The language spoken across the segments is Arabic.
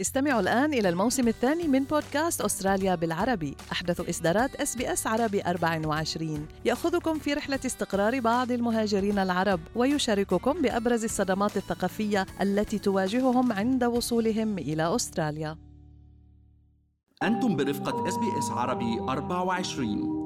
استمعوا الآن إلى الموسم الثاني من بودكاست أستراليا بالعربي. أحدث إصدارات إس بي إس عربي 24 يأخذكم في رحلة استقرار بعض المهاجرين العرب ويشارككم بأبرز الصدمات الثقافية التي تواجههم عند وصولهم إلى أستراليا. أنتم برفقة إس بي إس عربي 24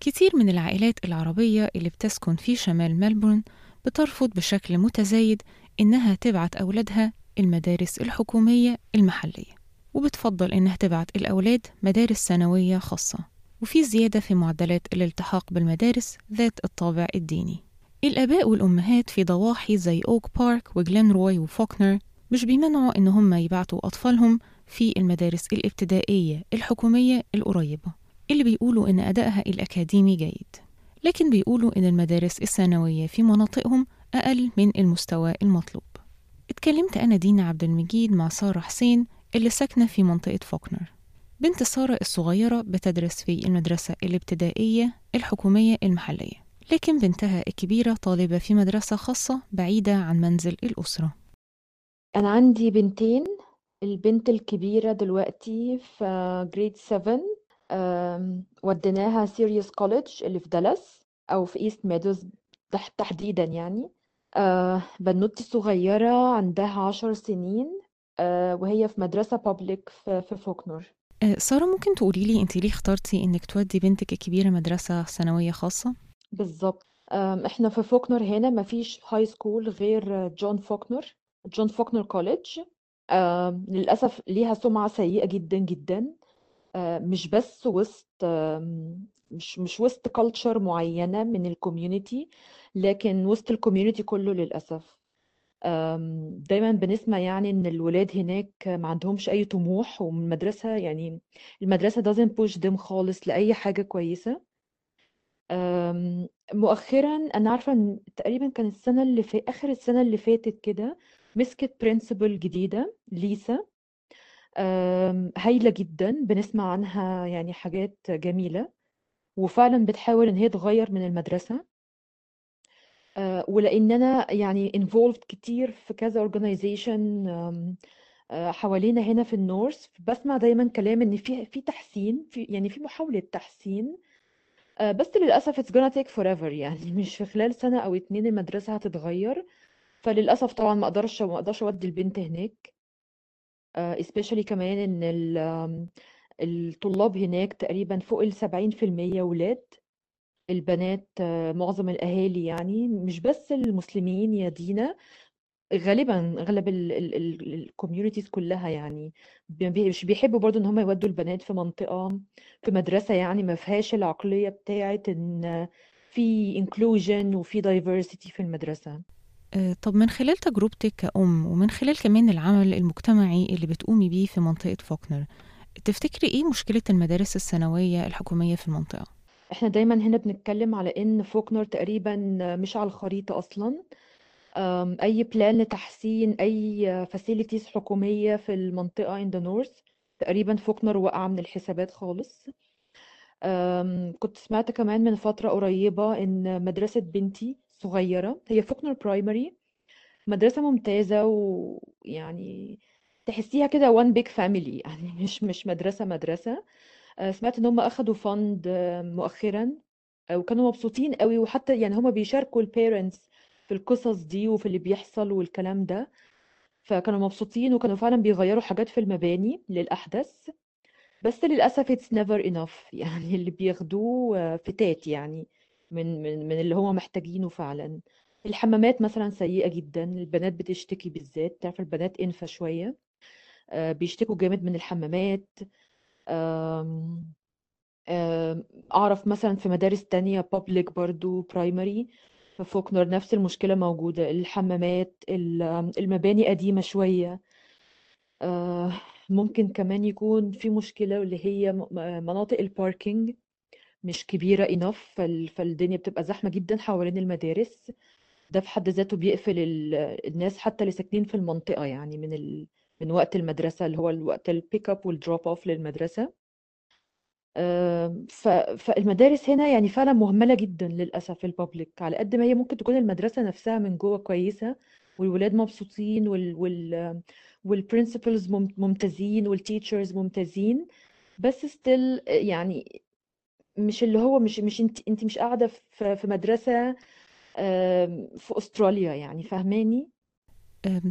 كثير من العائلات العربية اللي بتسكن في شمال ملبورن بترفض بشكل متزايد إنها تبعت أولادها المدارس الحكومية المحلية وبتفضل إنها تبعت الأولاد مدارس ثانوية خاصة وفي زيادة في معدلات الالتحاق بالمدارس ذات الطابع الديني. الآباء والأمهات في ضواحي زي أوك بارك وجلين روي وفوكنر مش بيمنعوا إن هم يبعتوا أطفالهم في المدارس الابتدائية الحكومية القريبة اللي بيقولوا إن أدائها الأكاديمي جيد. لكن بيقولوا إن المدارس الثانوية في مناطقهم أقل من المستوى المطلوب. اتكلمت أنا دينا عبد المجيد مع سارة حسين اللي ساكنة في منطقة فوكنر. بنت سارة الصغيرة بتدرس في المدرسة الابتدائية الحكومية المحلية لكن بنتها الكبيرة طالبة في مدرسة خاصة بعيدة عن منزل الأسرة. أنا عندي بنتين البنت الكبيرة دلوقتي في جريد 7 أم، وديناها Sirius College اللي في دالاس أو في إيست ميدوز تح- تحديدا يعني. أه، بنوتي الصغيرة عندها عشر سنين أه، وهي في مدرسة public في في فوكنور. أه، سارة ممكن تقولي لي أنت ليه اخترتي إنك تودي بنتك الكبيرة مدرسة ثانوية خاصة؟ بالظبط. إحنا في فوكنور هنا مفيش high school غير John Fawkner John Fawkner College للأسف ليها سمعة سيئة جدا جدا. مش بس وسط مش مش وسط culture معينة من ال community لكن وسط ال community كله للأسف. أم، دايما بنسمع يعني إن الولاد هناك ما عندهمش أي طموح ومن المدرسة يعني المدرسة doesn't push them خالص لأي حاجة كويسة. أم، مؤخرا أنا عارفة إن تقريبا كان السنة اللي في آخر السنة اللي فاتت كده مسكت برنسبل جديدة ليسا. هايلة جدا بنسمع عنها يعني حاجات جميلة وفعلا بتحاول إن هي تغير من المدرسة. آه، ولأن أنا يعني involved كتير في كذا organization آه، حوالينا هنا في النورث. بسمع دايما كلام إن في في تحسين في يعني في محاولة تحسين. آه، بس للأسف it's gonna take forever يعني مش في خلال سنة أو اتنين المدرسة هتتغير. فللأسف طبعا ما أقدرش ما أقدرش أودي البنت هناك. Especially كمان إن الطلاب هناك تقريبا فوق ال 70% ولاد البنات آه، معظم الأهالي يعني مش بس المسلمين يا دينا غالبا أغلب الكوميونيتيز كلها يعني مش بيحبوا برضو إن هم يودوا البنات في منطقة في مدرسة يعني ما فيهاش العقلية بتاعت إن في inclusion وفي diversity في المدرسة. أه، طب من خلال تجربتك كأم ومن خلال كمان العمل المجتمعي اللي بتقومي بيه في منطقة فوكنر تفتكري إيه مشكلة المدارس الثانوية الحكومية في المنطقة؟ إحنا دايما هنا بنتكلم على إن فوكنر تقريبا مش على الخريطة أصلا أي plan لتحسين أي facilities حكومية في المنطقة in the north تقريبا فوكنر وقع من الحسابات خالص كنت سمعت كمان من فترة قريبة إن مدرسة بنتي صغيرة. هي فوكنر primary مدرسة ممتازة ويعني تحسيها كده one big family. يعني مش مش مدرسة مدرسة. آه، سمعت إن هم أخدوا fund مؤخرا. آه، وكانوا مبسوطين قوي. وحتى يعني هم بيشاركوا ال parents في القصص دي وفي اللي بيحصل والكلام ده. فكانوا مبسوطين وكانوا فعلا بيغيروا حاجات في المباني للأحدث. بس للأسف it's never enough. يعني اللي بياخدوه آه، فتات يعني. من من من اللي هم محتاجينه فعلا. الحمامات مثلا سيئة جدا البنات بتشتكي بالذات تعرف البنات إنفة شوية. آه، بيشتكوا جامد من الحمامات. أعرف مثلا في مدارس تانية public برضو primary في فوكنر نفس المشكلة موجودة. الحمامات ال- المباني قديمة شوية. آه، ممكن كمان يكون في مشكلة اللي هي م- مناطق ال parking مش كبيرة فال- فالدنيا بتبقى زحمة جدا حوالين المدارس. ده في حد ذاته بيقفل ال- الناس حتى اللي ساكنين في المنطقة يعني من ال... من وقت المدرسة اللي هو الوقت ال pick up وال drop off للمدرسة. ف... فالمدارس هنا يعني فعلا مهملة جدا للأسف ال public على قد ما هي ممكن تكون المدرسة نفسها من جوه كويسة والولاد مبسوطين وال وال وال principals ممتازين وال teachers ممتازين بس still يعني مش اللي هو مش مش انت انت مش قاعدة في في مدرسة في أستراليا يعني فاهماني؟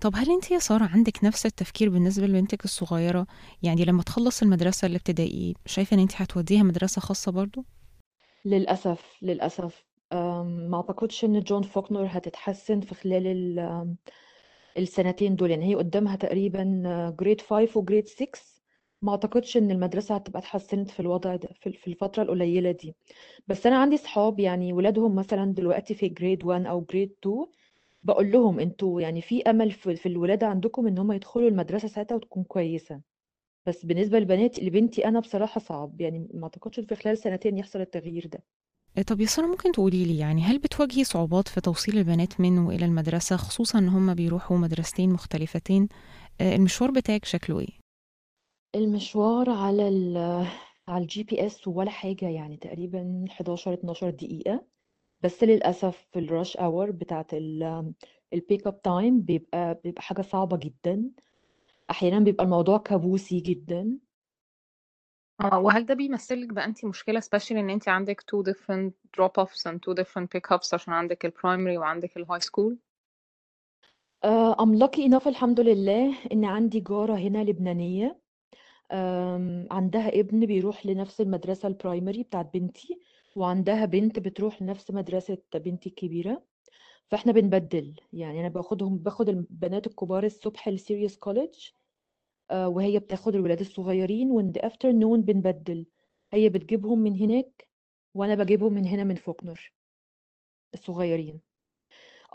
طب هل انت يا سارة عندك نفس التفكير بالنسبة لبنتك الصغيرة؟ يعني لما تخلص المدرسة الابتدائي شايفة ان انت هتوديها مدرسة خاصة برضو؟ للأسف للأسف. ما أعتقدش إن جون فوكنر هتتحسن في خلال السنتين دول. يعني هي قدامها تقريبا grade 5 و grade 6 ما أعتقدش إن المدرسة هتبقى اتحسنت في الوضع ده في الفترة القليلة دي. بس أنا عندي صحاب يعني ولادهم مثلا دلوقتي في grade 1 أو grade 2 بقول لهم أنتوا يعني في أمل في, في الولادة عندكم إن هم يدخلوا المدرسة ساعتها وتكون كويسة. بس بالنسبة لبنات لبنتي أنا بصراحة صعب يعني ما أعتقدش في خلال سنتين يحصل التغيير ده. طب يا سارة ممكن تقولي لي يعني هل بتواجهي صعوبات في توصيل البنات من وإلى المدرسة خصوصا إن هم بيروحوا مدرستين مختلفتين؟ المشوار بتاعك شكله إيه؟ المشوار على ال على ال GPS ولا حاجة يعني تقريبا 11 12 دقيقة. بس للأسف في ال rush hour بتاعت ال pick up time بيبقى بيبقى حاجة صعبة جدا. أحيانا بيبقى الموضوع كابوسي جدا. آه وهل ده بيمثل لك بقى انت مشكلة special إن انت عندك two different drop offs and two different pick ups عشان عندك ال primary وعندك ال high school uh, I'm lucky enough الحمد لله إن عندي جارة هنا لبنانية. عندها ابن بيروح لنفس المدرسة ال primary بتاعت بنتي وعندها بنت بتروح لنفس مدرسة بنتي الكبيرة. فإحنا بنبدل يعني أنا باخدهم باخد البنات الكبار الصبح لسيريوس college وهي بتاخد الولاد الصغيرين و in the afternoon بنبدل. هي بتجيبهم من هناك وأنا بجيبهم من هنا من فوكنر الصغيرين.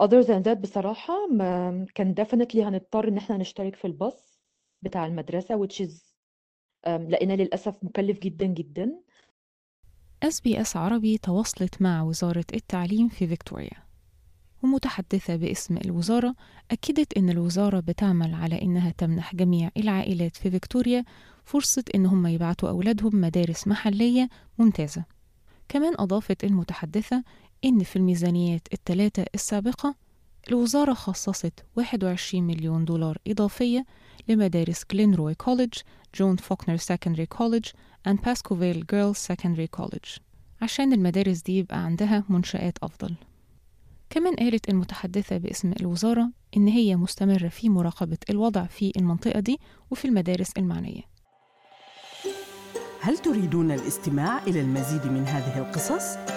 Other than that بصراحة ما كان definitely هنضطر إن إحنا نشترك في الباص بتاع المدرسة which is لقينا للأسف مكلف جدا جدا. SBS عربي تواصلت مع وزارة التعليم في فيكتوريا ومتحدثة باسم الوزارة أكدت أن الوزارة بتعمل على أنها تمنح جميع العائلات في فيكتوريا فرصة أن هم يبعتوا أولادهم مدارس محلية ممتازة. كمان أضافت المتحدثة أن في الميزانيات الثلاثة السابقة الوزارة خصصت 21 مليون دولار إضافية لمدارس جلينروي college، جون فوكنر secondary college and باسكوفيل girls secondary college عشان المدارس دي يبقى عندها منشآت أفضل. كمان قالت المتحدثة باسم الوزارة إن هي مستمرة في مراقبة الوضع في المنطقة دي وفي المدارس المعنية. هل تريدون الاستماع إلى المزيد من هذه القصص؟